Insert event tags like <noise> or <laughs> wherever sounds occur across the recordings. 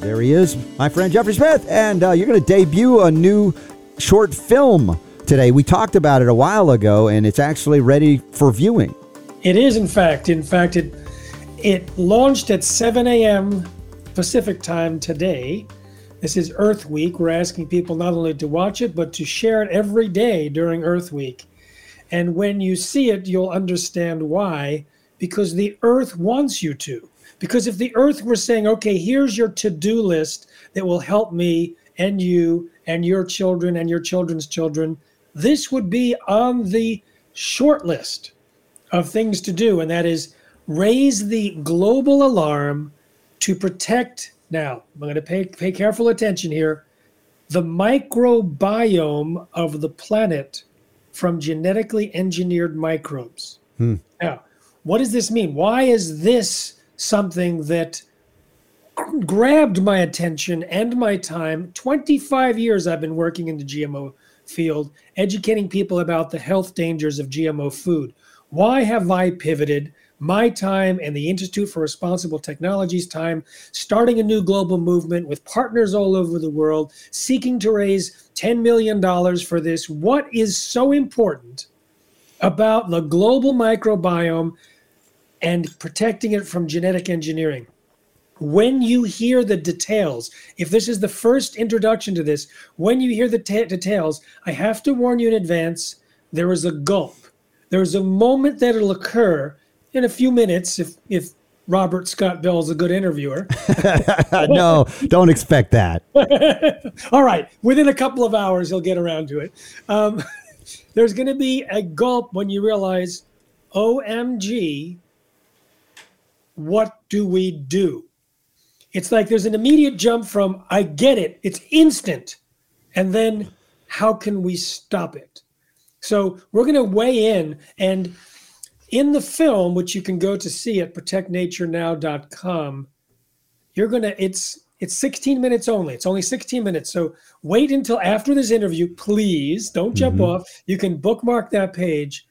There he is, my friend Jeffrey Smith, and uh, you're going to debut a new short film today. We talked about it a while ago, and it's actually ready for viewing. It is, in fact. In fact, it it launched at 7 a.m. Pacific time today. This is Earth Week. We're asking people not only to watch it, but to share it every day during Earth Week. And when you see it, you'll understand why. Because the Earth wants you to. Because if the Earth were saying, okay, here's your to do list that will help me and you and your children and your children's children, this would be on the short list of things to do. And that is raise the global alarm to protect. Now, I'm going to pay, pay careful attention here the microbiome of the planet from genetically engineered microbes. Hmm. Now, what does this mean? Why is this something that grabbed my attention and my time? 25 years I've been working in the GMO field, educating people about the health dangers of GMO food. Why have I pivoted? my time and the Institute for Responsible Technology's time, starting a new global movement with partners all over the world, seeking to raise $10 million for this. What is so important about the global microbiome and protecting it from genetic engineering? When you hear the details, if this is the first introduction to this, when you hear the t- details, I have to warn you in advance there is a gulp. There is a moment that will occur in a few minutes if if Robert Scott Bell is a good interviewer. <laughs> no, don't expect that. <laughs> All right, within a couple of hours he'll get around to it. Um, <laughs> there's going to be a gulp when you realize, OMG, what do we do? It's like there's an immediate jump from I get it, it's instant, and then how can we stop it? So we're going to weigh in and in the film, which you can go to see at protectnaturenow.com, you're gonna it's it's 16 minutes only. It's only 16 minutes. So wait until after this interview, please. Don't jump mm-hmm. off. You can bookmark that page,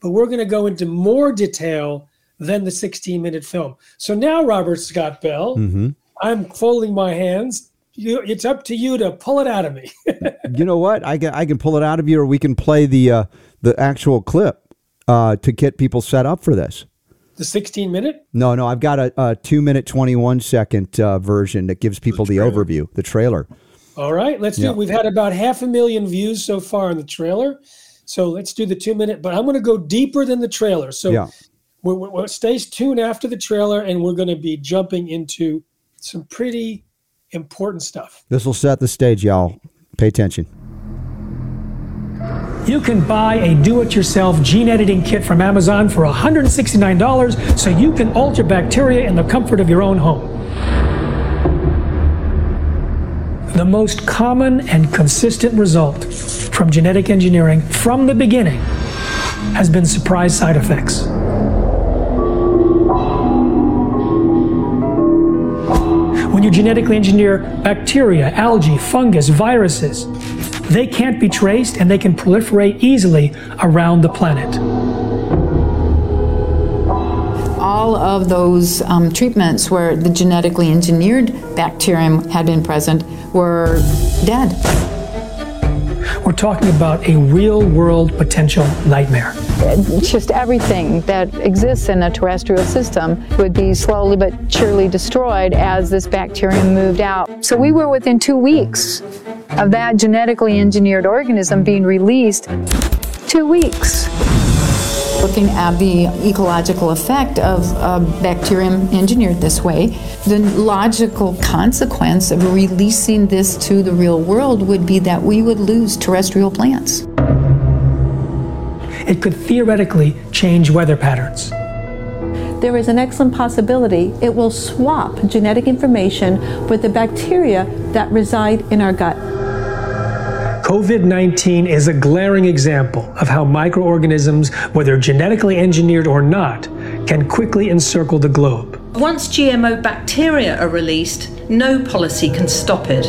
but we're going to go into more detail than the 16 minute film. So now, Robert Scott Bell, mm-hmm. I'm folding my hands. You, it's up to you to pull it out of me. <laughs> you know what? I can I can pull it out of you, or we can play the uh, the actual clip uh, to get people set up for this. The 16 minute? No, no, I've got a, a two minute, 21 second uh, version that gives people the, the, overview, the trailer. All right, let's do it. We've had about half a million views so far in the trailer. So let's do the two minute, but I'm going to go deeper than the trailer. So yeah. we're, we're, stay tuned after the trailer, and we're going to be jumping into some pretty important stuff. This will set the stage, y'all. Pay attention. You can buy a do it yourself gene editing kit from Amazon for $169 so you can alter bacteria in the comfort of your own home. The most common and consistent result from genetic engineering from the beginning has been surprise side effects. When you genetically engineer bacteria, algae, fungus, viruses, they can't be traced and they can proliferate easily around the planet. All of those um, treatments where the genetically engineered bacterium had been present were dead. We're talking about a real world potential nightmare. Just everything that exists in a terrestrial system would be slowly but surely destroyed as this bacterium moved out. So we were within two weeks of that genetically engineered organism being released. Two weeks. Looking at the ecological effect of a bacterium engineered this way, the logical consequence of releasing this to the real world would be that we would lose terrestrial plants. It could theoretically change weather patterns there is an excellent possibility it will swap genetic information with the bacteria that reside in our gut. COVID 19 is a glaring example of how microorganisms, whether genetically engineered or not, can quickly encircle the globe. Once GMO bacteria are released, no policy can stop it.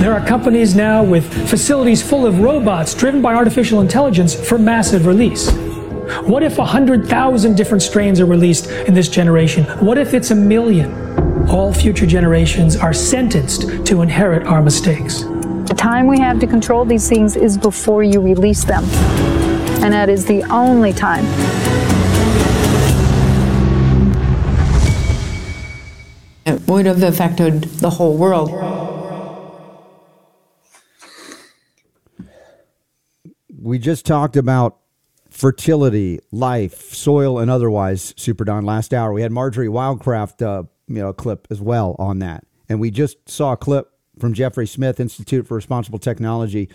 There are companies now with facilities full of robots driven by artificial intelligence for massive release. What if 100,000 different strains are released in this generation? What if it's a million? All future generations are sentenced to inherit our mistakes. The time we have to control these things is before you release them. And that is the only time. It would have affected the whole world. We just talked about fertility, life, soil, and otherwise. Super Don. Last hour we had Marjory Wildcraft, uh, you know, clip as well on that, and we just saw a clip from Jeffrey Smith Institute for Responsible Technology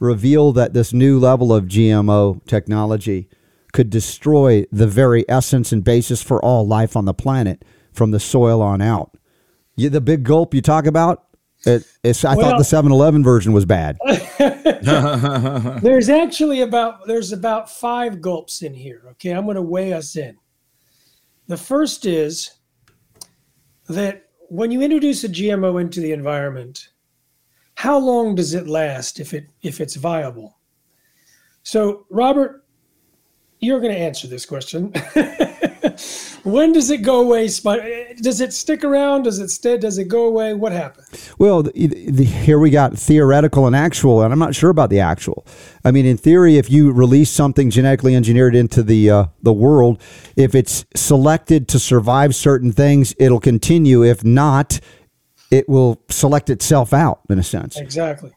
reveal that this new level of GMO technology could destroy the very essence and basis for all life on the planet from the soil on out. You, the big gulp you talk about, it, it's, I Well- thought the 7 Eleven version was bad. <laughs> <laughs> There's actually about there's about five gulps in here. Okay, I'm going to weigh us in. The first is that when you introduce a GMO into the environment, how long does it last if it if it's viable? So, Robert, you're going to answer this question. <laughs> when does it go away? Does it stick around? Does it stay? Does it go away? What happens? Well, the, the, here we got theoretical and actual, and I'm not sure about the actual. I mean, in theory, if you release something genetically engineered into the uh, the world, if it's selected to survive certain things, it'll continue. If not, it will select itself out in a sense. Exactly.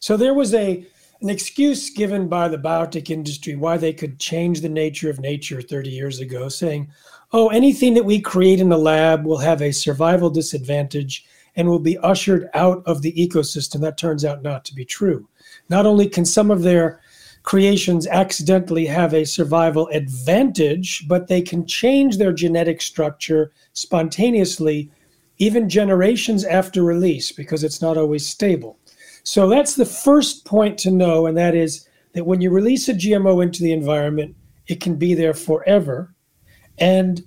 So there was a an excuse given by the biotech industry why they could change the nature of nature 30 years ago, saying, "Oh, anything that we create in the lab will have a survival disadvantage and will be ushered out of the ecosystem." That turns out not to be true. Not only can some of their creations accidentally have a survival advantage, but they can change their genetic structure spontaneously even generations after release because it's not always stable. So that's the first point to know, and that is that when you release a GMO into the environment, it can be there forever. And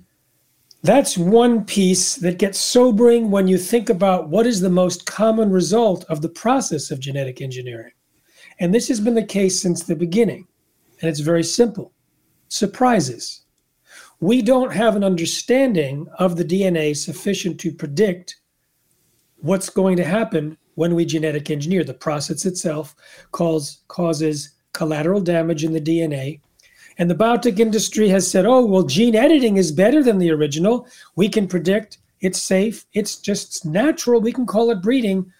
that's one piece that gets sobering when you think about what is the most common result of the process of genetic engineering. And this has been the case since the beginning. And it's very simple surprises. We don't have an understanding of the DNA sufficient to predict what's going to happen when we genetic engineer. The process itself cause, causes collateral damage in the DNA. And the biotech industry has said, oh, well, gene editing is better than the original. We can predict it's safe, it's just natural. We can call it breeding.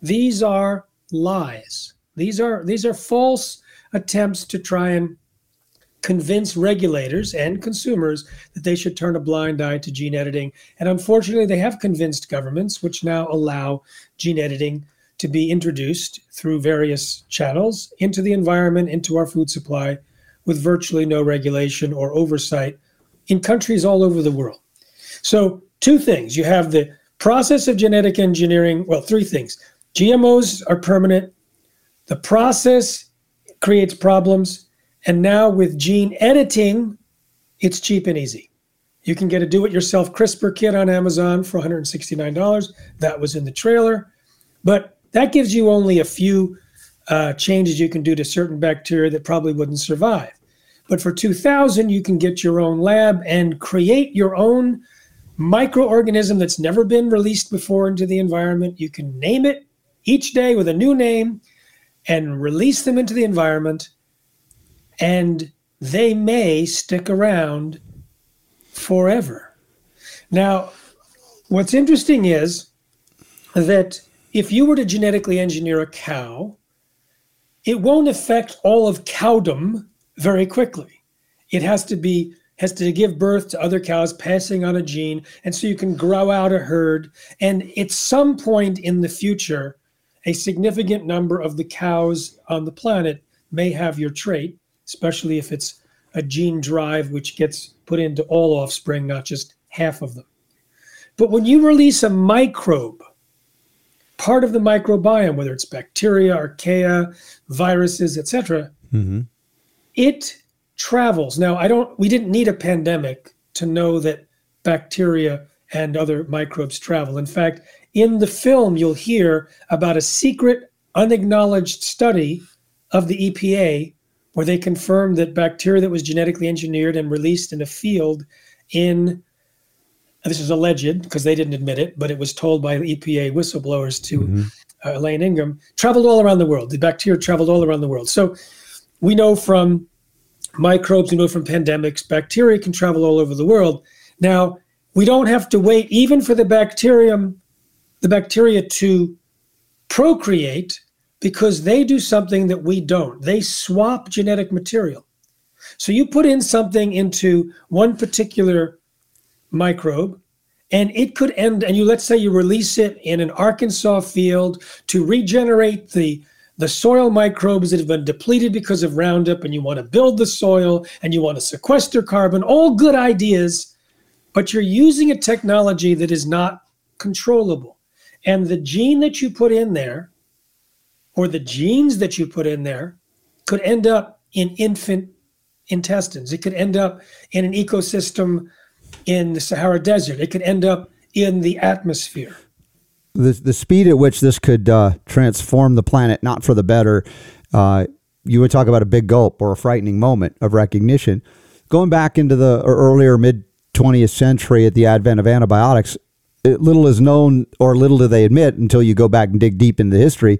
These are lies. These are these are false attempts to try and convince regulators and consumers that they should turn a blind eye to gene editing. And unfortunately, they have convinced governments, which now allow gene editing to be introduced through various channels into the environment, into our food supply, with virtually no regulation or oversight in countries all over the world. So, two things you have the process of genetic engineering, well, three things. GMOs are permanent, the process creates problems, and now with gene editing, it's cheap and easy. You can get a do it yourself CRISPR kit on Amazon for $169. That was in the trailer. But that gives you only a few uh, changes you can do to certain bacteria that probably wouldn't survive. But for 2000, you can get your own lab and create your own microorganism that's never been released before into the environment. You can name it each day with a new name and release them into the environment and they may stick around forever. Now, what's interesting is that if you were to genetically engineer a cow, it won't affect all of cowdom very quickly. It has to be has to give birth to other cows passing on a gene and so you can grow out a herd and at some point in the future a significant number of the cows on the planet may have your trait especially if it's a gene drive which gets put into all offspring, not just half of them. But when you release a microbe, part of the microbiome, whether it's bacteria, archaea, viruses, etc., it travels. Now, I don't. We didn't need a pandemic to know that bacteria and other microbes travel. In fact, in the film, you'll hear about a secret unacknowledged study of the EPA where they confirmed that bacteria that was genetically engineered and released in a field in this is alleged because they didn't admit it, but it was told by EPA whistleblowers to mm-hmm. uh, Elaine Ingham, traveled all around the world. The bacteria traveled all around the world. So we know from microbes, we know from pandemics, bacteria can travel all over the world. Now, we don't have to wait even for the bacterium, the bacteria to procreate because they do something that we don't. They swap genetic material. So you put in something into one particular microbe and it could end and you let's say you release it in an Arkansas field to regenerate the the soil microbes that have been depleted because of Roundup and you want to build the soil and you want to sequester carbon, all good ideas, but you're using a technology that is not controllable. And the gene that you put in there or the genes that you put in there could end up in infant intestines. It could end up in an ecosystem in the Sahara Desert. It could end up in the atmosphere. The, the speed at which this could uh, transform the planet, not for the better, uh, you would talk about a big gulp or a frightening moment of recognition. Going back into the earlier mid 20th century at the advent of antibiotics, little is known or little do they admit until you go back and dig deep into the history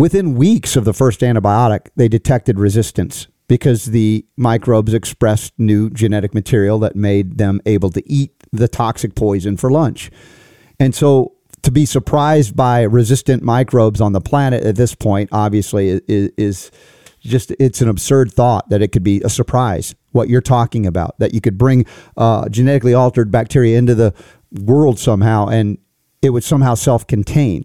Within weeks of the first antibiotic, they detected resistance because the microbes expressed new genetic material that made them able to eat the toxic poison for lunch. And so to be surprised by resistant microbes on the planet at this point, obviously, is, is just it's an absurd thought that it could be a surprise what you're talking about that you could bring uh, genetically altered bacteria into the world somehow and it would somehow self-contain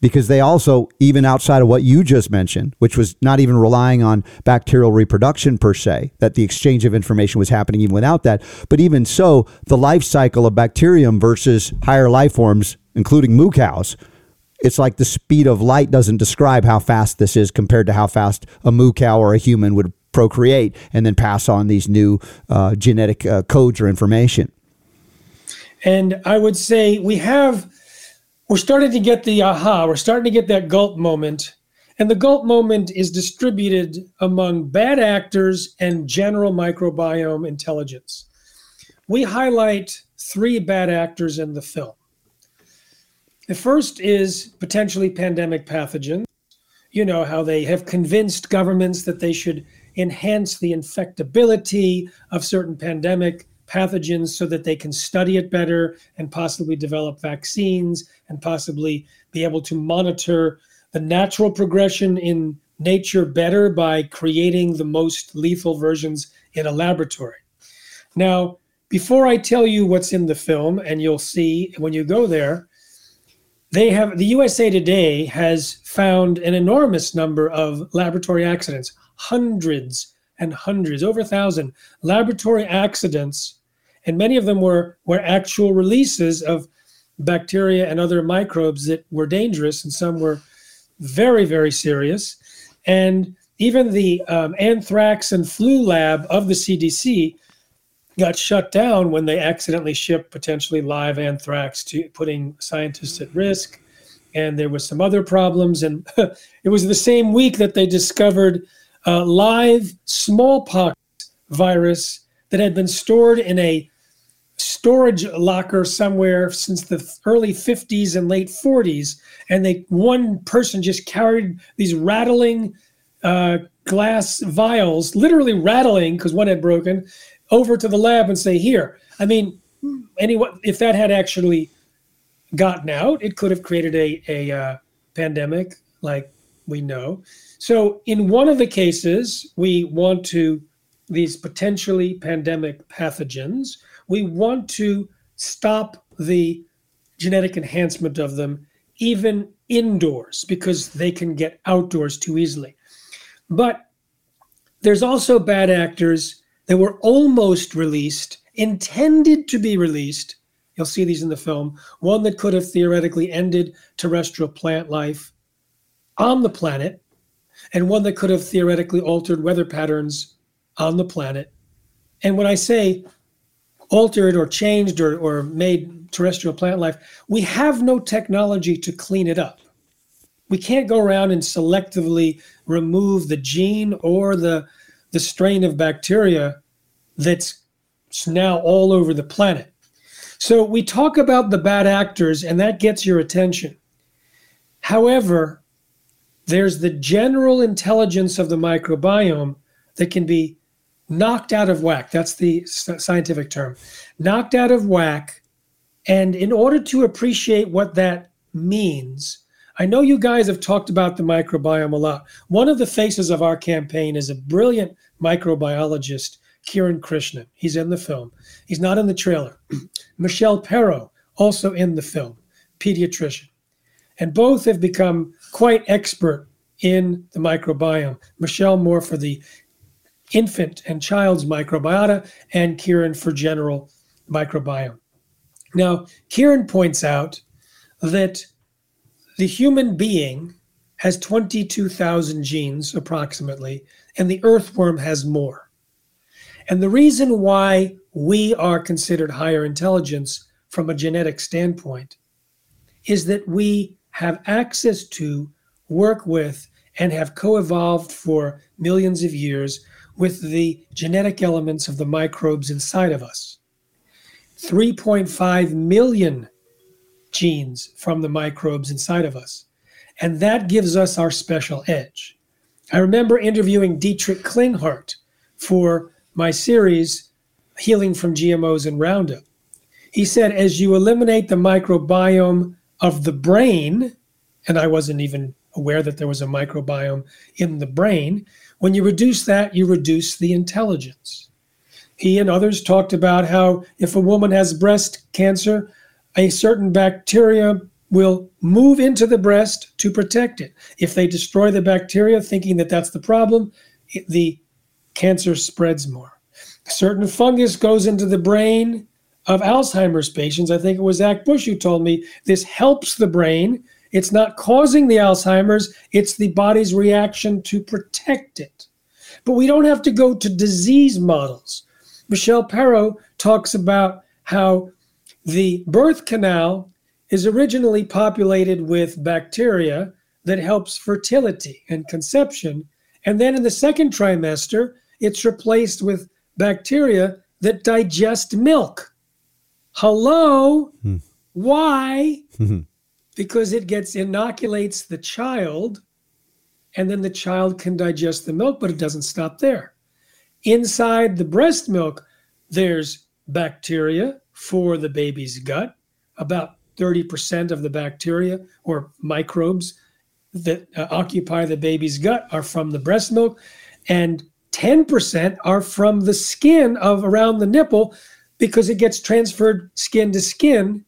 because they also, even outside of what you just mentioned, which was not even relying on bacterial reproduction per se, that the exchange of information was happening even without that. But even so, the life cycle of bacterium versus higher life forms, including moo cows, it's like the speed of light doesn't describe how fast this is compared to how fast a moo cow or a human would procreate and then pass on these new uh, genetic uh, codes or information. And I would say we have we're starting to get the aha, we're starting to get that gulp moment. And the gulp moment is distributed among bad actors and general microbiome intelligence. We highlight three bad actors in the film. The first is potentially pandemic pathogens. You know how they have convinced governments that they should enhance the infectability of certain pandemic pathogens so that they can study it better and possibly develop vaccines and possibly be able to monitor the natural progression in nature better by creating the most lethal versions in a laboratory. Now, before I tell you what's in the film, and you'll see when you go there, they have the USA Today has found an enormous number of laboratory accidents, hundreds and hundreds, over a thousand laboratory accidents and many of them were were actual releases of bacteria and other microbes that were dangerous, and some were very very serious. And even the um, anthrax and flu lab of the CDC got shut down when they accidentally shipped potentially live anthrax to putting scientists at risk. And there was some other problems. And <laughs> it was the same week that they discovered a live smallpox virus that had been stored in a storage locker somewhere since the early 50s and late 40s and they one person just carried these rattling uh, glass vials literally rattling because one had broken over to the lab and say here i mean anyone if that had actually gotten out it could have created a, a uh, pandemic like we know so in one of the cases we want to these potentially pandemic pathogens we want to stop the genetic enhancement of them even indoors because they can get outdoors too easily. But there's also bad actors that were almost released, intended to be released. You'll see these in the film. One that could have theoretically ended terrestrial plant life on the planet, and one that could have theoretically altered weather patterns on the planet. And when I say altered or changed or, or made terrestrial plant life, we have no technology to clean it up. we can't go around and selectively remove the gene or the the strain of bacteria that's now all over the planet. So we talk about the bad actors and that gets your attention. However, there's the general intelligence of the microbiome that can be knocked out of whack. That's the scientific term. Knocked out of whack. And in order to appreciate what that means, I know you guys have talked about the microbiome a lot. One of the faces of our campaign is a brilliant microbiologist, Kiran Krishnan. He's in the film. He's not in the trailer. <clears throat> Michelle Perro, also in the film, pediatrician. And both have become quite expert in the microbiome. Michelle more for the infant and child's microbiota, and Kiran for general microbiome. Now, Kiran points out that the human being has 22,000 genes approximately, and the earthworm has more. And the reason why we are considered higher intelligence from a genetic standpoint is that we have access to, work with, and have co evolved for millions of years with the genetic elements of the microbes inside of us. 3.5 million genes from the microbes inside of us. And that gives us our special edge. I remember interviewing Dietrich Klinghardt for my series, Healing from GMOs and Roundup. He said, as you eliminate the microbiome of the brain, and I wasn't even aware that there was a microbiome in the brain, when you reduce that, you reduce the intelligence. He and others talked about how if a woman has breast cancer, a certain bacteria will move into the breast to protect it. If they destroy the bacteria, thinking that that's the problem, it, the cancer spreads more. A certain fungus goes into the brain of Alzheimer's patients. I think it was Zach Bush who told me this helps the brain. It's not causing the Alzheimer's, it's the body's reaction to protect it. But we don't have to go to disease models. Michelle Perro talks about how the birth canal is originally populated with bacteria that helps fertility and conception. And then in the second trimester, it's replaced with bacteria that digest milk. Hello? Hmm. Why? because it gets inoculates the child and then the child can digest the milk, but it doesn't stop there. Inside the breast milk, there's bacteria for the baby's gut. About 30% of the bacteria or microbes that uh, occupy the baby's gut are from the breast milk, and 10% are from the skin of around the nipple because it gets transferred skin to skin.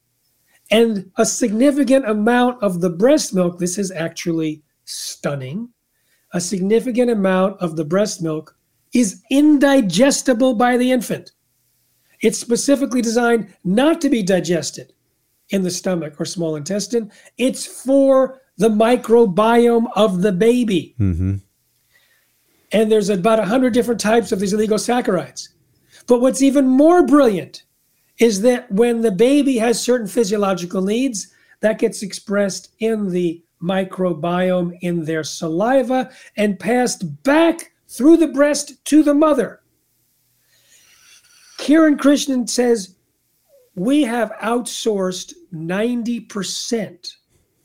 And a significant amount of the breast milk, this is actually stunning, a significant amount of the breast milk is indigestible by the infant. It's specifically designed not to be digested in the stomach or small intestine. It's for the microbiome of the baby. Mm-hmm. And there's about 100 different types of these oligosaccharides. But what's even more brilliant is that when the baby has certain physiological needs, that gets expressed in the microbiome in their saliva and passed back through the breast to the mother. Kiran Krishnan says we have outsourced 90%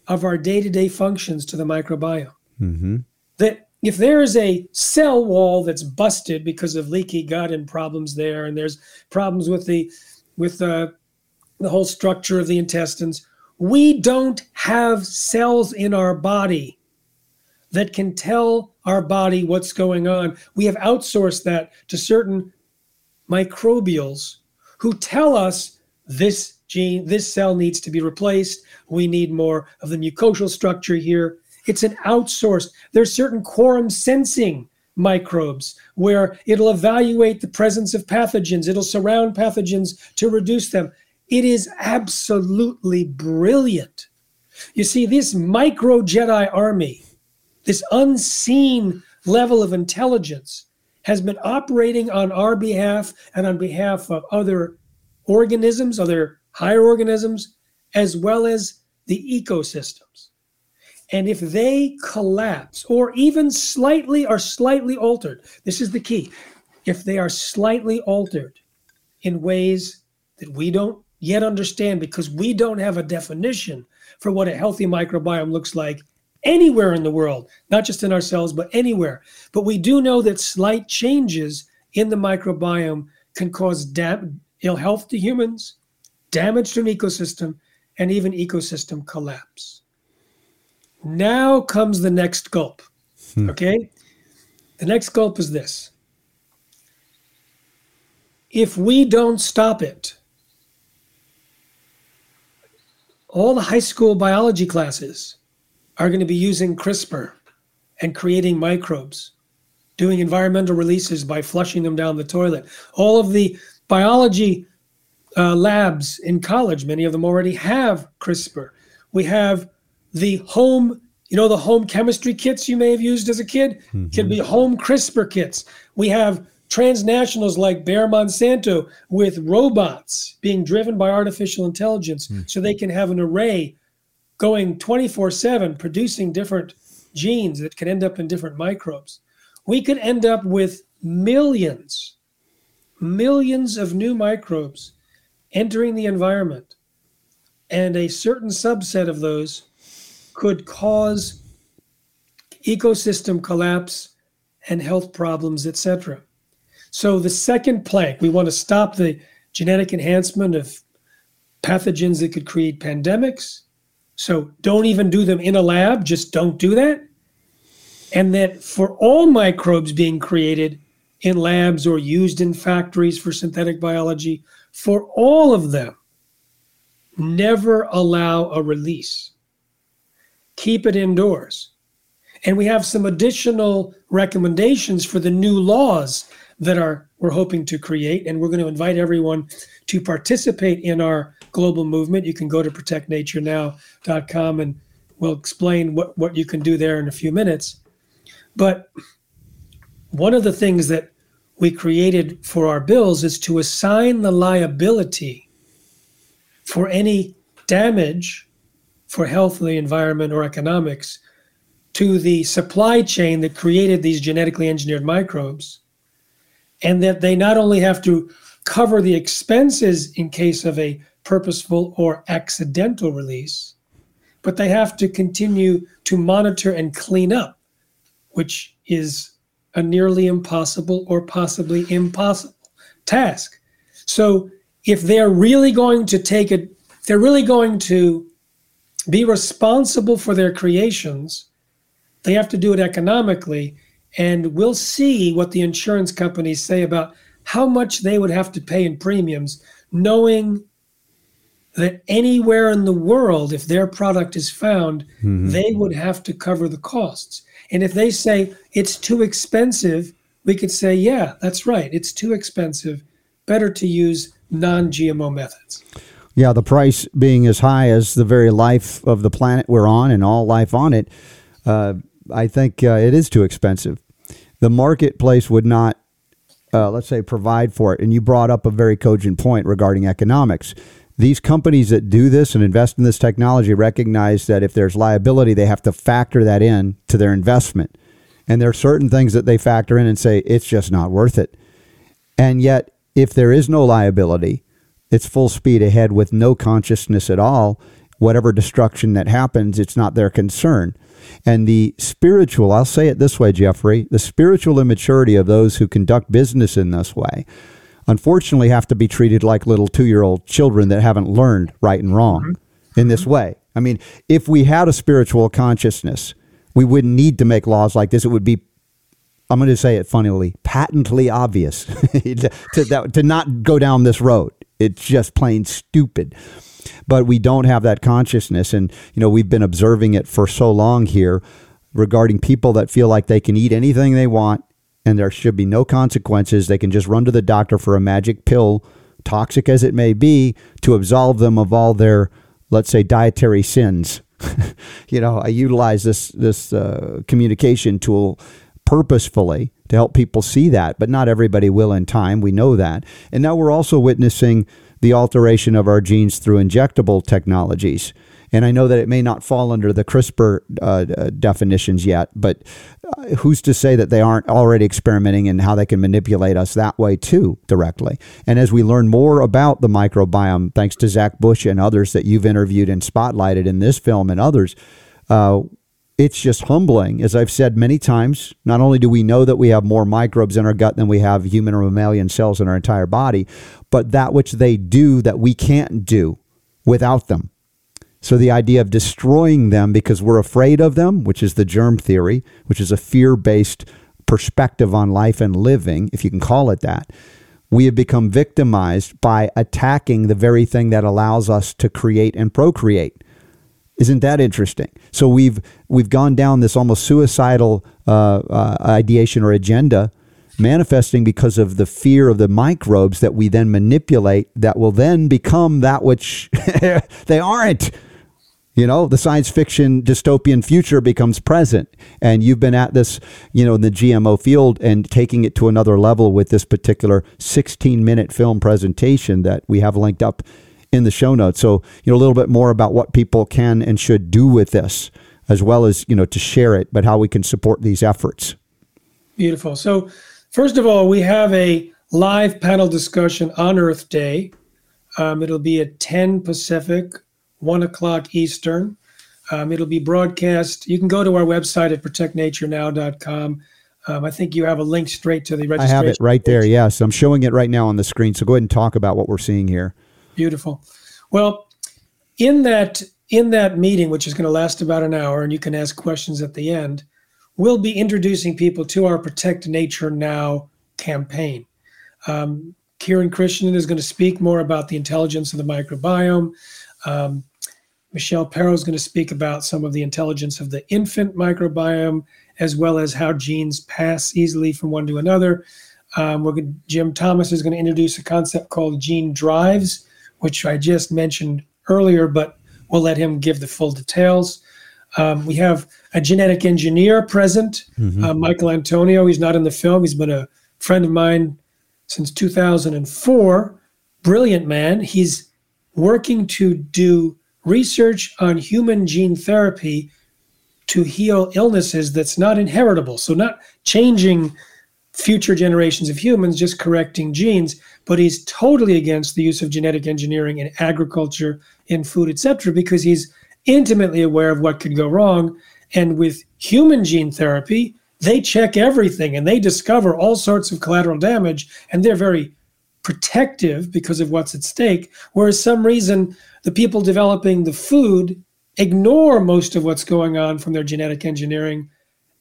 of our day to day functions to the microbiome. Mm-hmm. That if there is a cell wall that's busted because of leaky gut and problems there, and there's problems with the with the, the whole structure of the intestines, we don't have cells in our body that can tell our body what's going on. We have outsourced that to certain microbials who tell us this gene, this cell needs to be replaced. We need more of the mucosal structure here. It's an outsourced. There's certain quorum sensing microbes where it'll evaluate the presence of pathogens. It'll surround pathogens to reduce them. It is absolutely brilliant. You see, this micro Jedi army, this unseen level of intelligence, has been operating on our behalf and on behalf of other organisms, other higher organisms, as well as the ecosystems. And if they collapse or even slightly are slightly altered, this is the key. If they are slightly altered in ways that we don't yet understand because we don't have a definition for what a healthy microbiome looks like anywhere in the world, not just in ourselves, but anywhere. But we do know that slight changes in the microbiome can cause dam- ill health to humans, damage to an ecosystem, and even ecosystem collapse. Now comes the next gulp. Hmm. Okay? The next gulp is this. If we don't stop it, all the high school biology classes are going to be using CRISPR and creating microbes, doing environmental releases by flushing them down the toilet. All of the biology uh, labs in college, many of them already have CRISPR. We have the home, you know, the home chemistry kits you may have used as a kid mm-hmm. can be home CRISPR kits. We have transnationals like Bayer Monsanto with robots being driven by artificial intelligence mm-hmm. so they can have an array going 24 7 producing different genes that can end up in different microbes. We could end up with millions, millions of new microbes entering the environment. And a certain subset of those could cause ecosystem collapse and health problems, etc. So the second plank, we want to stop the genetic enhancement of pathogens that could create pandemics. So don't even do them in a lab, just don't do that. And that for all microbes being created in labs or used in factories for synthetic biology, for all of them, never allow a release. Keep it indoors. And we have some additional recommendations for the new laws that are we're hoping to create and we're going to invite everyone to participate in our global movement you can go to protectnaturenow.com and we'll explain what, what you can do there in a few minutes. But one of the things that we created for our bills is to assign the liability for any damage for health, the environment, or economics to the supply chain that created these genetically engineered microbes. And that they not only have to cover the expenses in case of a purposeful or accidental release, but they have to continue to monitor and clean up, which is a nearly impossible or possibly impossible task. So if they're really going to take it, they're really going to be responsible for their creations, they have to do it economically and we'll see what the insurance companies say about how much they would have to pay in premiums, knowing that anywhere in the world, if their product is found, mm-hmm. they would have to cover the costs. And if they say it's too expensive, we could say, yeah, that's right, it's too expensive. Better to use non GMO methods. Yeah, the price being as high as the very life of the planet we're on and all life on it, uh, I think uh, it is too expensive. The marketplace would not, uh, let's say, provide for it. And you brought up a very cogent point regarding economics. These companies that do this and invest in this technology recognize that if there's liability, they have to factor that in to their investment. And there are certain things that they factor in and say, it's just not worth it. And yet, if there is no liability, it's full speed ahead with no consciousness at all. Whatever destruction that happens, it's not their concern. And the spiritual, I'll say it this way, Jeffrey, the spiritual immaturity of those who conduct business in this way, unfortunately, have to be treated like little two year old children that haven't learned right and wrong mm-hmm. in this way. I mean, if we had a spiritual consciousness, we wouldn't need to make laws like this. It would be I'm going to say it funnily, patently obvious <laughs> to, to, to not go down this road. It's just plain stupid but we don't have that consciousness. And, you know, we've been observing it for so long here regarding people that feel like they can eat anything they want and there should be no consequences. They can just run to the doctor for a magic pill, toxic as it may be, to absolve them of all their, let's say, dietary sins. <laughs> you know, I utilize this this uh, communication tool purposefully to help people see that, but not everybody will in time. We know that. And now we're also witnessing the alteration of our genes through injectable technologies. And I know that it may not fall under the CRISPR uh, uh, definitions yet, but uh, who's to say that they aren't already experimenting and how they can manipulate us that way too directly? And as we learn more about the microbiome, thanks to Zach Bush and others that you've interviewed and spotlighted in this film and others, uh, it's just humbling. As I've said many times, not only do we know that we have more microbes in our gut than we have human or mammalian cells in our entire body, but that which they do that we can't do without them. So the idea of destroying them because we're afraid of them, which is the germ theory, which is a fear based perspective on life and living, if you can call it that, we have become victimized by attacking the very thing that allows us to create and procreate. Isn't that interesting? So we've we've gone down this almost suicidal uh, uh, ideation or agenda, manifesting because of the fear of the microbes that we then manipulate, that will then become that which <laughs> they aren't. You know, the science fiction dystopian future becomes present, and you've been at this, you know, in the GMO field and taking it to another level with this particular 16 minute film presentation that we have linked up in the show notes. So, you know, a little bit more about what people can and should do with this, as well as, you know, to share it, but how we can support these efforts. Beautiful. So, first of all, we have a live panel discussion on Earth Day. Um, it'll be at 10 Pacific, 1 o'clock Eastern. Um, it'll be broadcast. You can go to our website at protectnaturenow.com. Um, I think you have a link straight to the registration. I have it right there. Yes, I'm showing it right now on the screen. So go ahead and talk about what we're seeing here. Beautiful. Well, in that in that meeting, which is going to last about an hour, and you can ask questions at the end, we'll be introducing people to our Protect Nature Now campaign. Um, Kiran Krishnan is going to speak more about the intelligence of the microbiome. Um, Michelle Perro is going to speak about some of the intelligence of the infant microbiome, as well as how genes pass easily from one to another. Um, we're going, Jim Thomas is going to introduce a concept called gene drives, which I just mentioned earlier, but we'll let him give the full details. Um, we have a genetic engineer present, mm-hmm. uh, Michael Antoniou. He's not in the film. He's been a friend of mine since 2004. Brilliant man. He's working to do research on human gene therapy to heal illnesses that's not inheritable. So, not changing future generations of humans, just correcting genes, but he's totally against the use of genetic engineering in agriculture, in food, etc., because he's intimately aware of what could go wrong. And with human gene therapy, they check everything and they discover all sorts of collateral damage, and they're very protective because of what's at stake. Whereas some reason the people developing the food ignore most of what's going on from their genetic engineering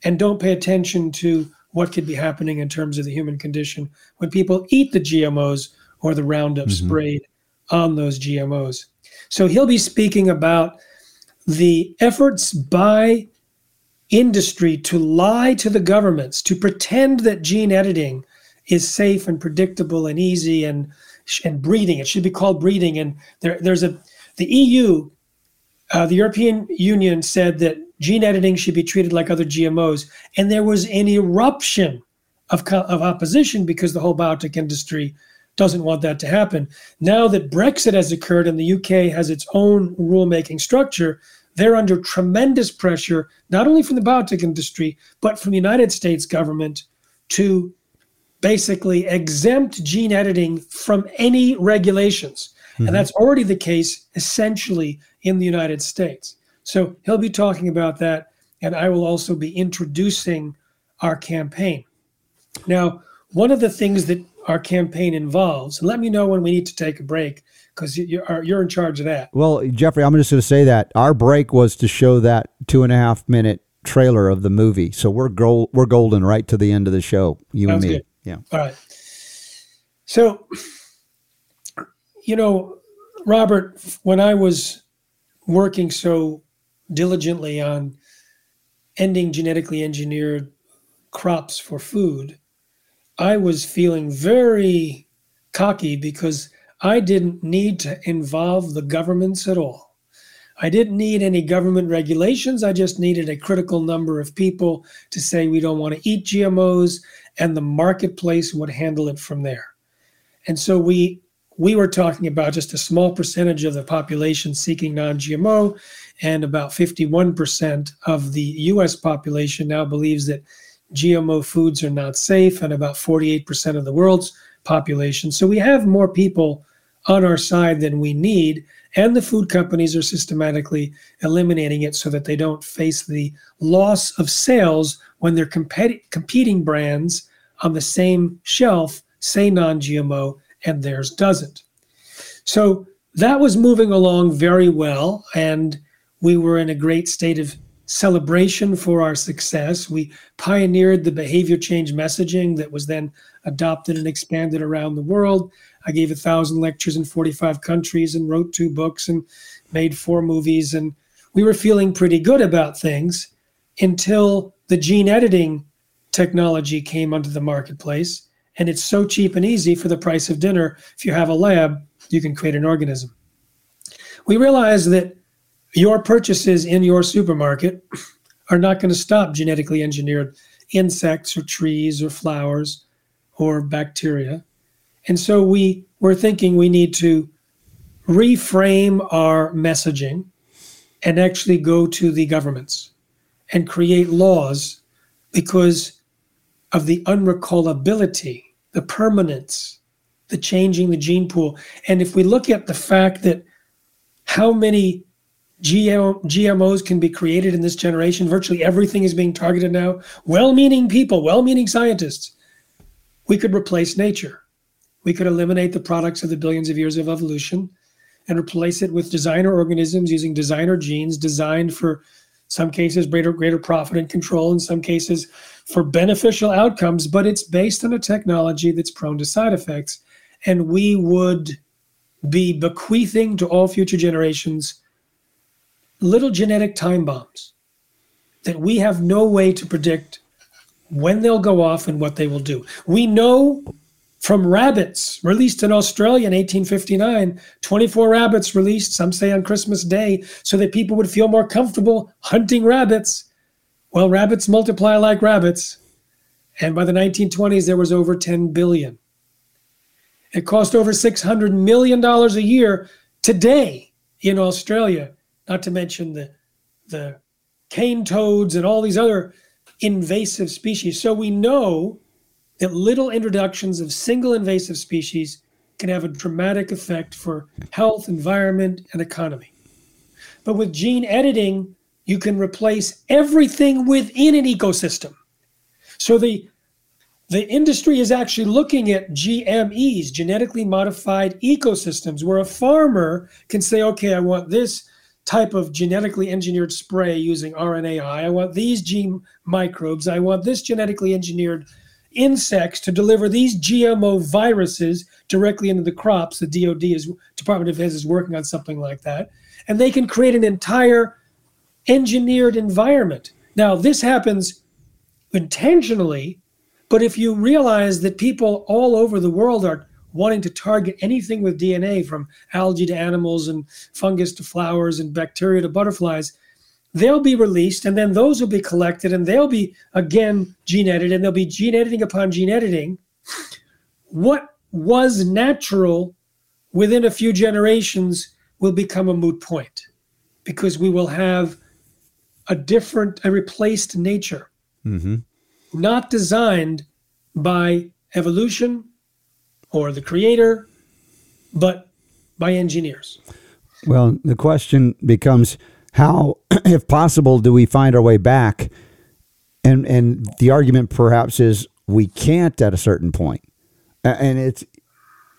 and don't pay attention to what could be happening in terms of the human condition when people eat the GMOs or the Roundup mm-hmm. sprayed on those GMOs. So he'll be speaking about the efforts by industry to lie to the governments, to pretend that gene editing is safe and predictable and easy and and breeding. It should be called breeding. And there, there's a the EU, uh, the European Union said that gene editing should be treated like other GMOs. And there was an eruption of, of opposition because the whole biotech industry doesn't want that to happen. Now that Brexit has occurred and the UK has its own rulemaking structure, they're under tremendous pressure, not only from the biotech industry, but from the United States government to basically exempt gene editing from any regulations. Mm-hmm. And that's already the case essentially in the United States. So he'll be talking about that, and I will also be introducing our campaign. Now, one of the things that our campaign involves, and let me know when we need to take a break because you're, you're in charge of that. Well, Jeffrey, I'm just going to say that our break was to show that two and a half minute trailer of the movie. So we're gold, we're golden right to the end of the show, you Sounds and me. Good. Yeah. All right. So, you know, Robert, when I was working so diligently on ending genetically engineered crops for food, I was feeling very cocky because I didn't need to involve the governments at all. I didn't need any government regulations. I just needed a critical number of people to say we don't want to eat GMOs, and the marketplace would handle it from there. And so we we were talking about just a small percentage of the population seeking non GMO, and about 51% of the US population now believes that GMO foods are not safe, and about 48% of the world's population. So we have more people on our side than we need, and the food companies are systematically eliminating it so that they don't face the loss of sales when their competi- competing brands on the same shelf say non GMO and theirs doesn't. So that was moving along very well, and we were in a great state of celebration for our success. We pioneered the behavior change messaging that was then adopted and expanded around the world. I gave a thousand lectures in 45 countries and wrote two books and made four movies. And we were feeling pretty good about things until the gene editing technology came onto the marketplace. And it's so cheap and easy for the price of dinner. If you have a lab, you can create an organism. We realized that your purchases in your supermarket <clears throat> are not going to stop genetically engineered insects or trees or flowers or bacteria. And so we were thinking we need to reframe our messaging and actually go to the governments and create laws because of the unrecallability, the permanence, the changing the gene pool. And if we look at the fact that how many GMO, GMOs can be created in this generation, virtually everything is being targeted now. Well meaning people, well meaning scientists. We could replace nature. We could eliminate the products of the billions of years of evolution and replace it with designer organisms using designer genes designed for some cases greater greater profit and control in some cases for beneficial outcomes but it's based on a technology that's prone to side effects and we would be bequeathing to all future generations little genetic time bombs that we have no way to predict when they'll go off and what they will do. We know from rabbits released in Australia in 1859, 24 rabbits released, some say on Christmas Day, so that people would feel more comfortable hunting rabbits. Well, rabbits multiply like rabbits. And by the 1920s, there was over 10 billion. It cost over $600 million a year today in Australia not to mention the the cane toads and all these other invasive species. So we know that little introductions of single invasive species can have a dramatic effect for health, environment, and economy. But with gene editing, you can replace everything within an ecosystem. So the the industry is actually looking at GMEs, genetically modified ecosystems, where a farmer can say, okay, I want this type of genetically engineered spray using RNAi. I want these gene microbes. I want this genetically engineered insects to deliver these GMO viruses directly into the crops. The DoD is Department of Defense is working on something like that, and they can create an entire engineered environment. Now this happens intentionally, but if you realize that people all over the world are wanting to target anything with DNA from algae to animals and fungus to flowers and bacteria to butterflies, they'll be released and then those will be collected and they'll be again gene edited and they'll be gene editing upon gene editing. What was natural within a few generations will become a moot point because we will have a different, a replaced nature, mm-hmm. not designed by evolution or the creator, but by engineers. Well, the question becomes how, <clears throat> if possible, do we find our way back? And and the argument perhaps is we can't at a certain point. And it's,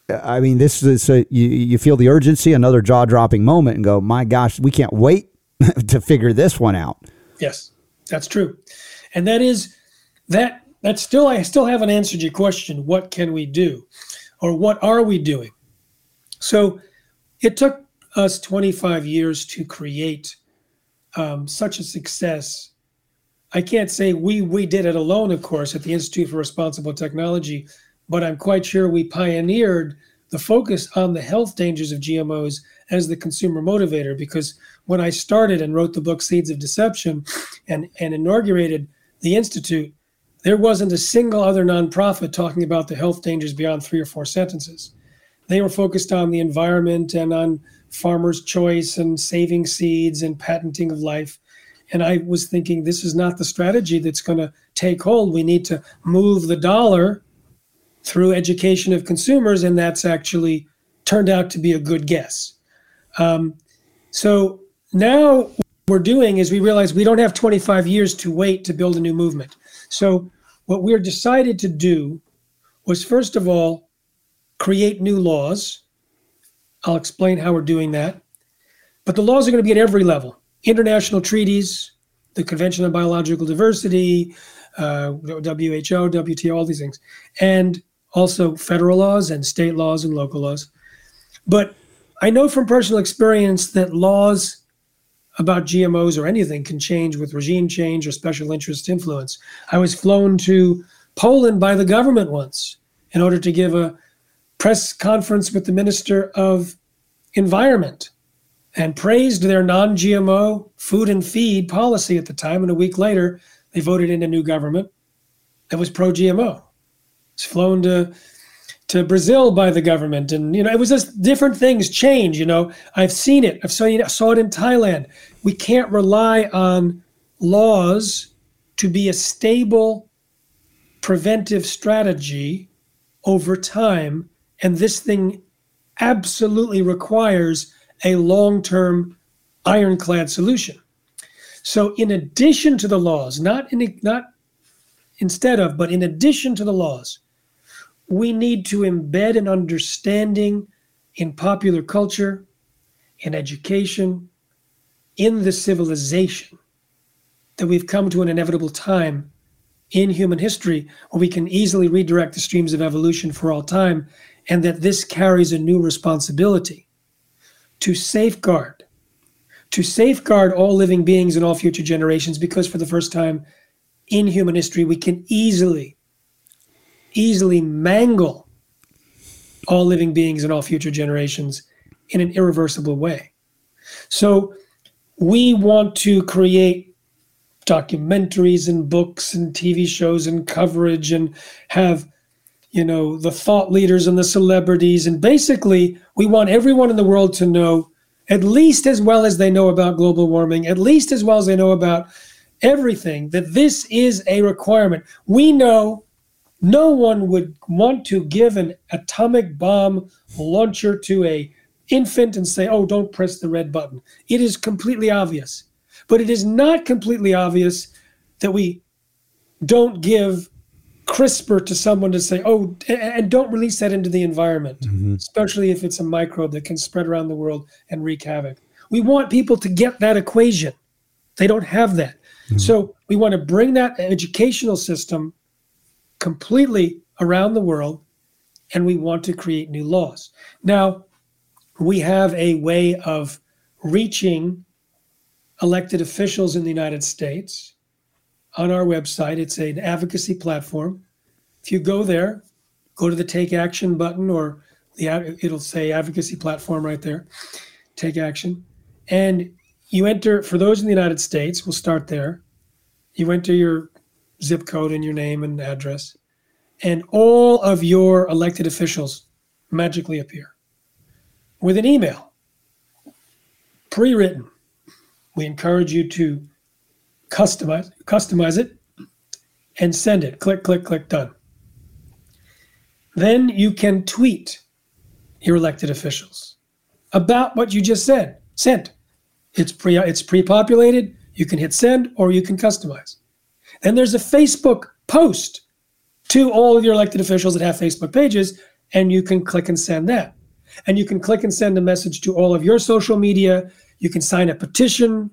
I mean, this is a, you you feel the urgency, another jaw dropping moment, and go, my gosh, we can't wait <laughs> to figure this one out. Yes, that's true, and that is that that still I still haven't answered your question. What can we do? or what are we doing? So it took us 25 years to create um, such a success. I can't say we we did it alone, of course, at the Institute for Responsible Technology, but I'm quite sure we pioneered the focus on the health dangers of GMOs as the consumer motivator. Because when I started and wrote the book Seeds of Deception and, and inaugurated the Institute, there wasn't a single other nonprofit talking about the health dangers beyond three or four sentences. They were focused on the environment and on farmers' choice and saving seeds and patenting of life. And I was thinking, this is not the strategy that's going to take hold. We need to move the dollar through education of consumers, and that's actually turned out to be a good guess. Um, so now what we're doing is we realize we don't have 25 years to wait to build a new movement. So what we're decided to do was first of all create new laws. I'll explain how we're doing that. But the laws are going to be at every level international treaties, the Convention on Biological Diversity, uh, WHO, WTO, all these things, and also federal laws and state laws and local laws. But I know from personal experience that laws about GMOs or anything can change with regime change or special interest influence. I was flown to Poland by the government once in order to give a press conference with the Minister of Environment and praised their non GMO food and feed policy at the time. And a week later, they voted in a new government that was pro GMO. It's flown to to Brazil by the government, and you know it was just different things change. You know, I've seen it. I've seen it, saw it in Thailand. We can't rely on laws to be a stable preventive strategy over time, and this thing absolutely requires a long-term ironclad solution. So, in addition to the laws, not in not instead of, but in addition to the laws, we need to embed an understanding in popular culture, in education, in the civilization that we've come to an inevitable time in human history where we can easily redirect the streams of evolution for all time, and that this carries a new responsibility to safeguard, to safeguard all living beings and all future generations, because for the first time in human history, we can easily easily mangle all living beings and all future generations in an irreversible way. So we want to create documentaries and books and TV shows and coverage and have you know the thought leaders and the celebrities and basically we want everyone in the world to know at least as well as they know about global warming at least as well as they know about everything that this is a requirement we know no one would want to give an atomic bomb launcher to a infant and say, "Oh, don't press the red button." It is completely obvious. But it is not completely obvious that we don't give CRISPR to someone to say, "Oh, and don't release that into the environment, mm-hmm. especially if it's a microbe that can spread around the world and wreak havoc." We want people to get that equation. They don't have that. Mm-hmm. So we want to bring that educational system completely around the world, and we want to create new laws. Now, we have a way of reaching elected officials in the United States on our website. It's an advocacy platform. If you go there, go to the Take Action button, or the it'll say advocacy platform right there. Take action, and you enter for those in the United States. We'll start there. You enter your zip code and your name and address, and all of your elected officials magically appear with an email pre written. We encourage you to customize, customize it and send it. Click, click, click, done. Then you can tweet your elected officials about what you just said. Sent. It's pre it's pre-populated. You can hit send or you can customize. Then there's a Facebook post to all of your elected officials that have Facebook pages, and you can click and send that. And you can click and send a message to all of your social media. You can sign a petition.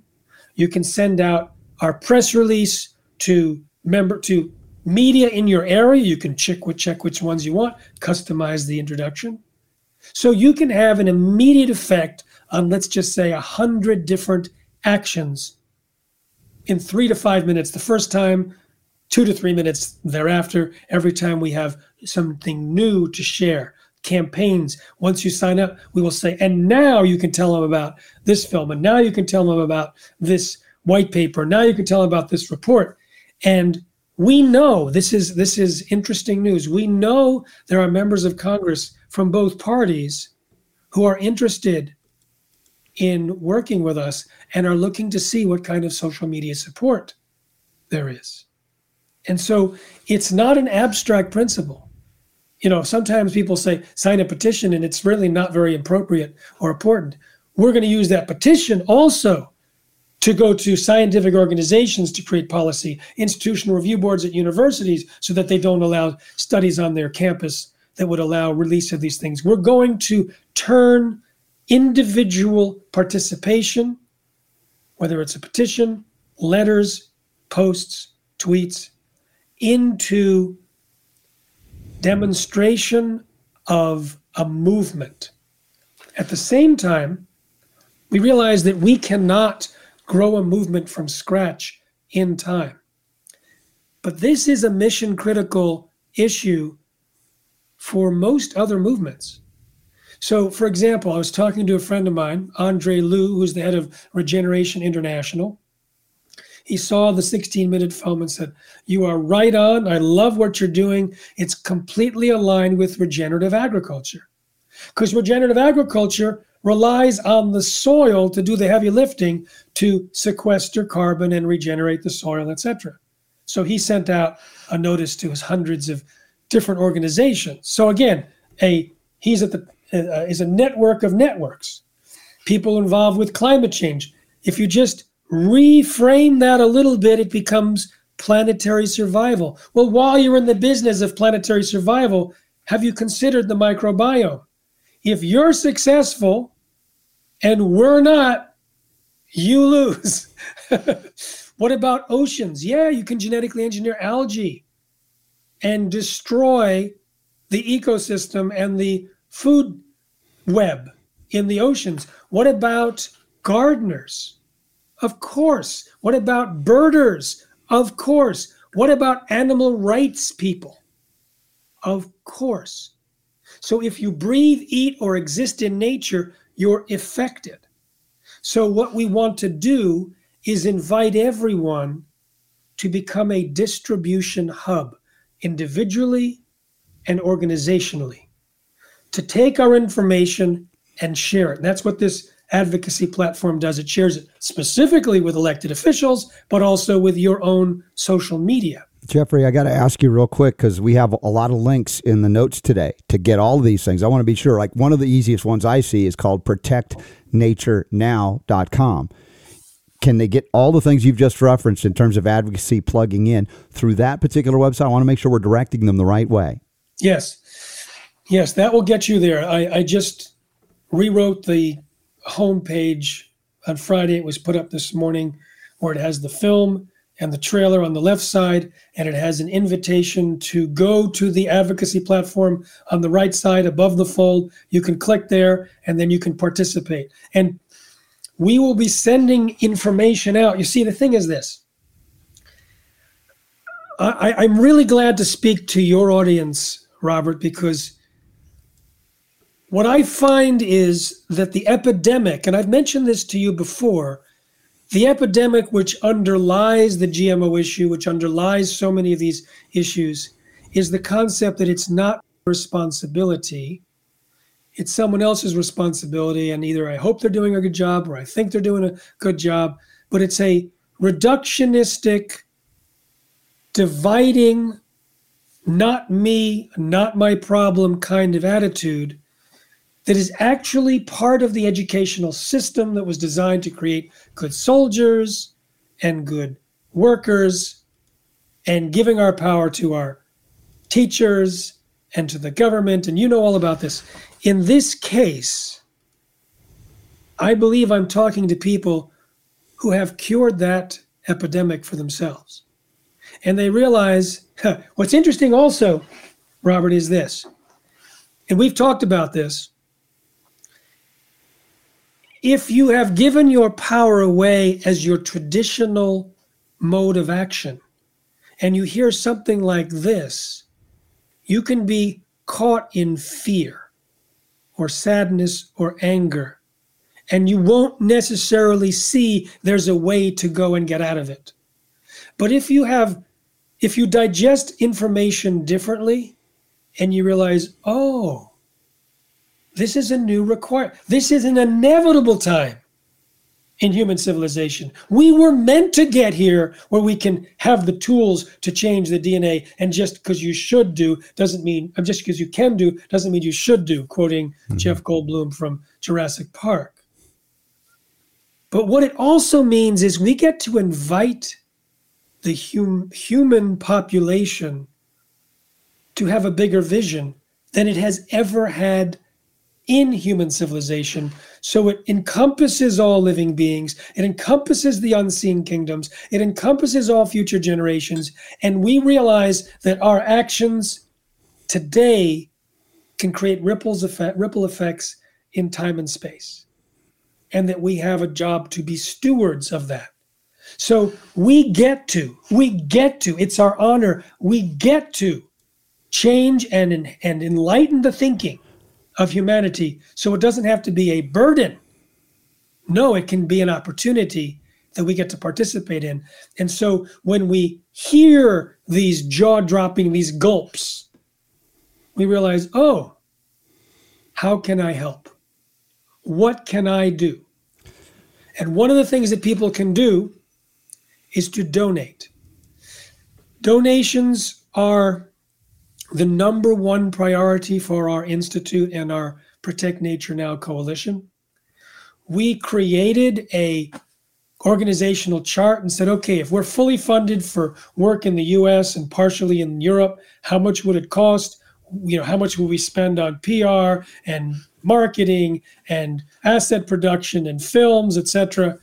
You can send out our press release to member to media in your area. You can check check which ones you want, customize the introduction. So you can have an immediate effect on, let's just say, a hundred different actions in three to five minutes the first time, two to three minutes thereafter, every time we have something new to share. Campaigns. Once you sign up, we will say, and now you can tell them about this film, and now you can tell them about this white paper. Now you can tell about this report. And we know this is this is interesting news. We know there are members of Congress from both parties who are interested in working with us and are looking to see what kind of social media support there is. And so it's not an abstract principle. You know, sometimes people say sign a petition and it's really not very appropriate or important. We're going to use that petition also to go to scientific organizations to create policy, institutional review boards at universities so that they don't allow studies on their campus that would allow release of these things. We're going to turn individual participation, whether it's a petition, letters, posts, tweets, into demonstration of a movement. At the same time, we realize that we cannot grow a movement from scratch in time. But this is a mission critical issue for most other movements. So, for example, I was talking to a friend of mine, Andre Leu, who's the head of Regeneration International. He saw the 16 minute film and said, You are right on. I love what you're doing. It's completely aligned with regenerative agriculture. Because regenerative agriculture relies on the soil to do the heavy lifting to sequester carbon and regenerate the soil, etc. So he sent out a notice to his hundreds of different organizations. So again, a he's at the uh, is a network of networks, people involved with climate change. If you just reframe that a little bit, it becomes planetary survival. Well, while you're in the business of planetary survival, have you considered the microbiome? If you're successful and we're not, you lose. <laughs> what about oceans? Yeah, you can genetically engineer algae and destroy the ecosystem and the food web in the oceans. What about gardeners? Of course. What about birders? Of course. What about animal rights people? Of course. So if you breathe, eat, or exist in nature, you're affected. So, what we want to do is invite everyone to become a distribution hub, individually and organizationally, to take our information and share it. And that's what this advocacy platform does. It shares it specifically with elected officials, but also with your own social media. Jeffrey, I got to ask you real quick because we have a lot of links in the notes today to get all of these things. I want to be sure. Like one of the easiest ones I see is called protectnaturenow.com. Can they get all the things you've just referenced in terms of advocacy plugging in through that particular website? I want to make sure we're directing them the right way. Yes. Yes, that will get you there. I, I just rewrote the homepage on Friday. It was put up this morning where it has the film and the trailer on the left side, and it has an invitation to go to the advocacy platform on the right side above the fold. You can click there, and then you can participate. And we will be sending information out. You see, the thing is this. I, I'm really glad to speak to your audience, Robert, because what I find is that the epidemic, and I've mentioned this to you before, the epidemic which underlies the GMO issue, which underlies so many of these issues, is the concept that it's not responsibility. It's someone else's responsibility. And either I hope they're doing a good job or I think they're doing a good job. But it's a reductionistic, dividing, not me, not my problem kind of attitude that is actually part of the educational system that was designed to create good soldiers and good workers and giving our power to our teachers and to the government. And you know all about this. In this case, I believe I'm talking to people who have cured that epidemic for themselves. And they realize huh, what's interesting also, Robert, is this. And we've talked about this if you have given your power away as your traditional mode of action, and you hear something like this, you can be caught in fear or sadness or anger, and you won't necessarily see there's a way to go and get out of it. But if you have if you digest information differently and you realize, oh, this is a new require. This is an inevitable time in human civilization. We were meant to get here where we can have the tools to change the DNA. And just because you should do doesn't mean, just because you can do doesn't mean you should do, quoting mm-hmm. Jeff Goldblum from Jurassic Park. But what it also means is we get to invite the hum, human population to have a bigger vision than it has ever had in human civilization. So it encompasses all living beings, it encompasses the unseen kingdoms, it encompasses all future generations. And we realize that our actions today can create ripples effect, ripple effects in time and space. And that we have a job to be stewards of that. So we get to, we get to, it's our honor, we get to change and, and enlighten the thinking of humanity so it doesn't have to be a burden. No, it can be an opportunity that we get to participate in. And so when we hear these jaw dropping, these gulps, we realize, oh, how can I help? What can I do? And one of the things that people can do is to donate. Donations are the number one priority for our institute and our Protect Nature Now coalition. We created a organizational chart and said, okay, if we're fully funded for work in the US and partially in Europe, how much would it cost? You know, how much will we spend on PR and marketing and asset production and films, etc.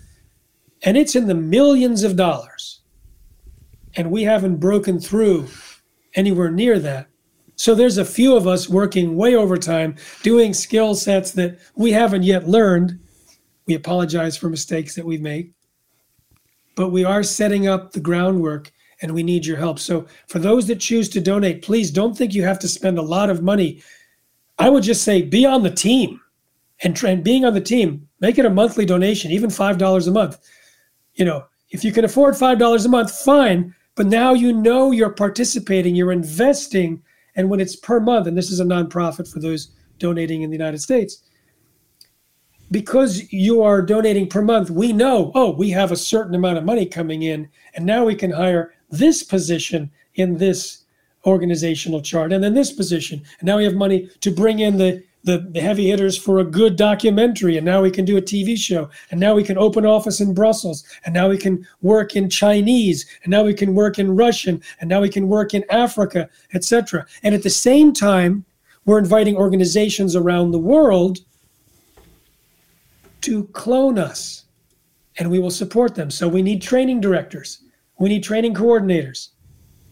And it's in the millions of dollars. And we haven't broken through anywhere near that. So there's a few of us working way overtime, doing skill sets that we haven't yet learned. We apologize for mistakes that we've made, but we are setting up the groundwork and we need your help. So for those that choose to donate, please don't think you have to spend a lot of money. I would just say be on the team and, and being on the team, make it a monthly donation, even $5 a month. You know, if you can afford $5 a month, fine. But now you know you're participating, you're investing and when it's per month, and this is a nonprofit for those donating in the United States, because you are donating per month, we know, oh, we have a certain amount of money coming in, and now we can hire this position in this organizational chart, and then this position. And now we have money to bring in the the, the heavy hitters for a good documentary and now we can do a tv show and now we can open office in brussels and now we can work in chinese and now we can work in russian and now we can work in africa etc and at the same time we're inviting organizations around the world to clone us and we will support them. So we need training directors. We need training coordinators.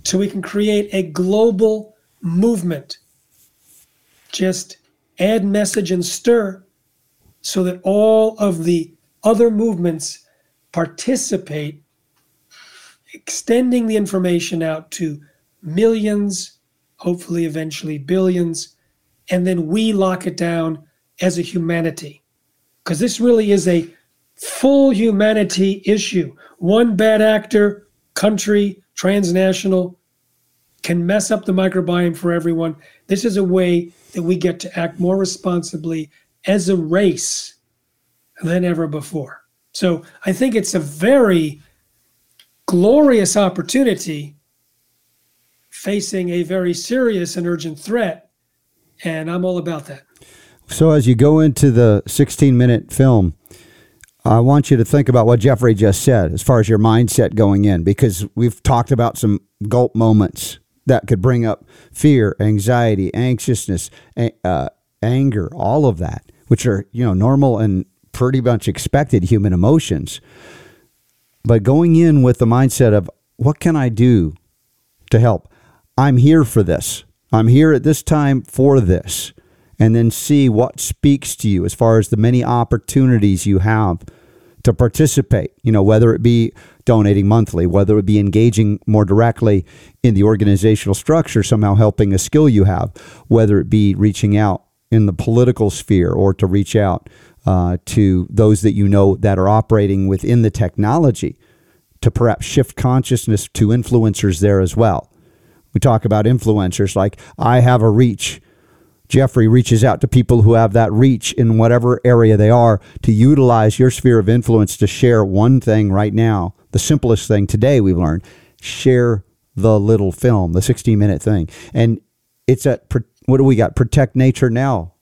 So we can create a global movement. Just add message and stir so that all of the other movements participate, extending the information out to millions, hopefully eventually billions, and then we lock it down as a humanity. Because this really is a full humanity issue. One bad actor, country, transnational, can mess up the microbiome for everyone. This is a way that we get to act more responsibly as a race than ever before. So I think it's a very glorious opportunity facing a very serious and urgent threat. And I'm all about that. So as you go into the 16 minute film, I want you to think about what Jeffrey just said as far as your mindset going in, because we've talked about some gulp moments that could bring up fear, anxiety, anxiousness, uh, anger, all of that, which are you know normal and pretty much expected human emotions. But going in with the mindset of what can I do to help? I'm here for this. I'm here at this time for this. And then see what speaks to you as far as the many opportunities you have to participate, you know, whether it be donating monthly, whether it be engaging more directly in the organizational structure, somehow helping a skill you have, whether it be reaching out in the political sphere or to reach out uh, to those that you know that are operating within the technology to perhaps shift consciousness to influencers there as well. We talk about influencers like I have a reach. Jeffrey reaches out to people who have that reach in whatever area they are to utilize your sphere of influence to share one thing right now. The simplest thing today we've learned share the little film, the 16 minute thing. And it's at, what do we got? Protect Nature Now.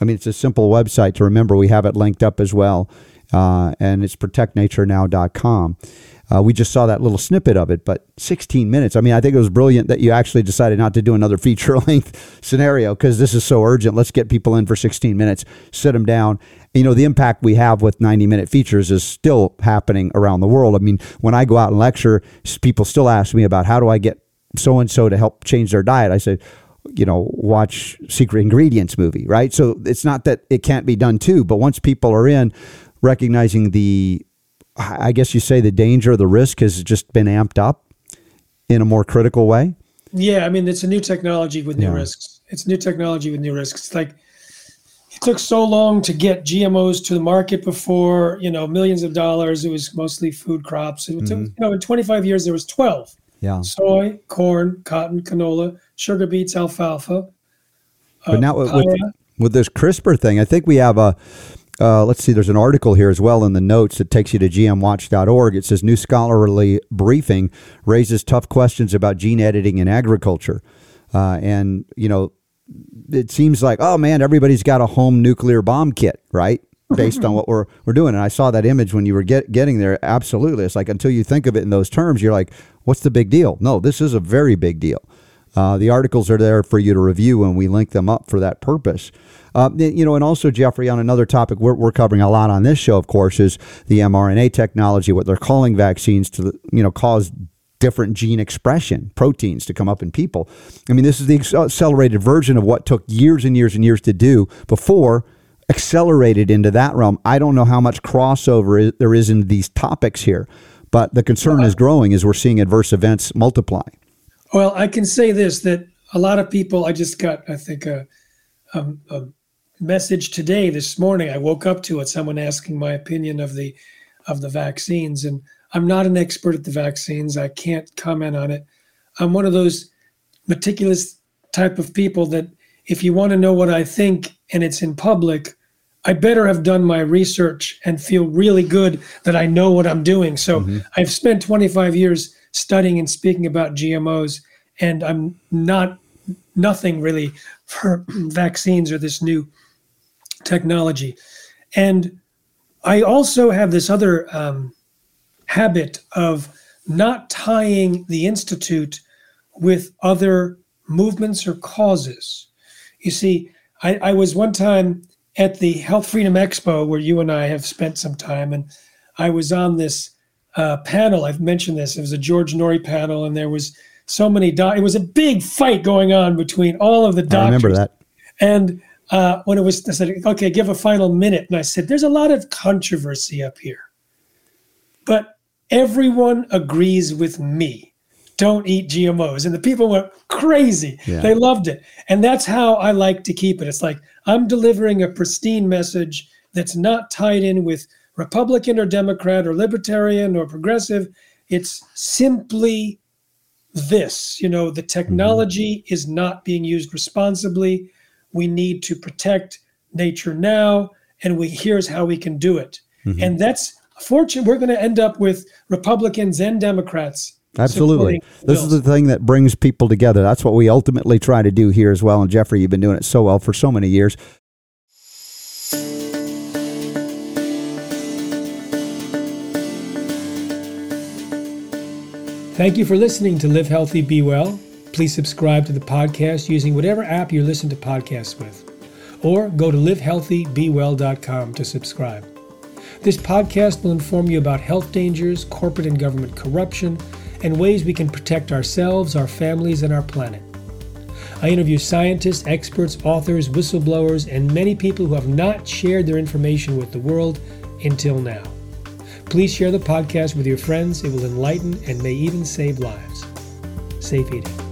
I mean, it's a simple website to remember. We have it linked up as well. Uh, and it's protectnaturenow.com. Uh, we just saw that little snippet of it, but 16 minutes. I mean, I think it was brilliant that you actually decided not to do another <laughs> feature length scenario because this is so urgent. Let's get people in for 16 minutes, sit them down. You know, the impact we have with 90 minute features is still happening around the world. I mean, when I go out and lecture, people still ask me about how do I get so and so to help change their diet. I said, you know, watch Secret Ingredients movie, right? So it's not that it can't be done too, but once people are in, recognizing the I guess you say the danger, the risk has just been amped up in a more critical way. Yeah, I mean, it's a new technology with new yeah. risks. It's new technology with new risks. It's like it took so long to get GMOs to the market before, you know, millions of dollars. It was mostly food crops. It mm-hmm. took, you know, in 25 years, there was 12. Yeah. Soy, corn, cotton, canola, sugar beets, alfalfa. But uh, now with, with this CRISPR thing, I think we have a uh, let's see, there's an article here as well in the notes that takes you to gmwatch.org. It says New scholarly briefing raises tough questions about gene editing in agriculture. Uh, and, you know, it seems like, oh man, everybody's got a home nuclear bomb kit, right? Based on what we're, we're doing. And I saw that image when you were get, getting there. Absolutely. It's like until you think of it in those terms, you're like, what's the big deal? No, this is a very big deal. Uh, the articles are there for you to review, and we link them up for that purpose. Uh, you know, and also Jeffrey, on another topic we're, we're covering a lot on this show, of course, is the mRNA technology, what they're calling vaccines to, you know, cause different gene expression proteins to come up in people. I mean, this is the accelerated version of what took years and years and years to do before accelerated into that realm. I don't know how much crossover there is in these topics here, but the concern is growing as we're seeing adverse events multiply. Well, I can say this that a lot of people, I just got, I think, a, a, a message today this morning i woke up to it someone asking my opinion of the of the vaccines and i'm not an expert at the vaccines i can't comment on it i'm one of those meticulous type of people that if you want to know what i think and it's in public i better have done my research and feel really good that i know what i'm doing so mm-hmm. i've spent 25 years studying and speaking about gmos and i'm not nothing really for <clears throat> vaccines or this new technology. And I also have this other um, habit of not tying the Institute with other movements or causes. You see, I, I, was one time at the Health Freedom Expo where you and I have spent some time, and I was on this uh, panel. I've mentioned this. It was a George Noory panel, and there was so many. Do- it was a big fight going on between all of the doctors. I remember that. And uh, when it was, I said, okay, give a final minute. And I said, there's a lot of controversy up here. But everyone agrees with me. Don't eat GMOs. And the people went crazy. Yeah. They loved it. And that's how I like to keep it. It's like I'm delivering a pristine message that's not tied in with Republican or Democrat or Libertarian or progressive. It's simply this you know, the technology mm-hmm. is not being used responsibly we need to protect nature now, and we here's how we can do it. Mm-hmm. And that's fortunate. We're going to end up with Republicans and Democrats. Absolutely. This is the thing that brings people together. That's what we ultimately try to do here as well. And Jeffrey, you've been doing it so well for so many years. Thank you for listening to Live Healthy, Be Well. Please subscribe to the podcast using whatever app you listen to podcasts with, or go to livehealthybewell.com to subscribe. This podcast will inform you about health dangers, corporate and government corruption, and ways we can protect ourselves, our families, and our planet. I interview scientists, experts, authors, whistleblowers, and many people who have not shared their information with the world until now. Please share the podcast with your friends. It will enlighten and may even save lives. Safe eating.